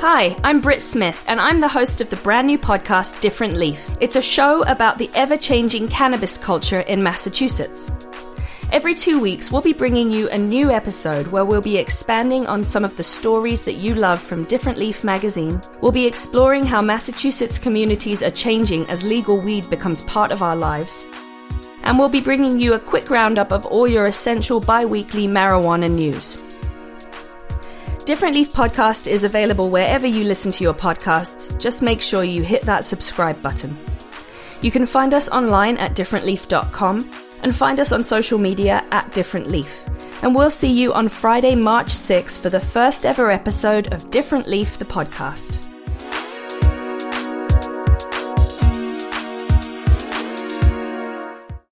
Hi, I'm Britt Smith, and I'm the host of the brand new podcast Different Leaf. It's a show about the ever changing cannabis culture in Massachusetts. Every two weeks, we'll be bringing you a new episode where we'll be expanding on some of the stories that you love from Different Leaf magazine. We'll be exploring how Massachusetts communities are changing as legal weed becomes part of our lives. And we'll be bringing you a quick roundup of all your essential bi weekly marijuana news. Different Leaf Podcast is available wherever you listen to your podcasts. Just make sure you hit that subscribe button. You can find us online at differentleaf.com and find us on social media at Different Leaf. And we'll see you on Friday, March 6th for the first ever episode of Different Leaf, the podcast.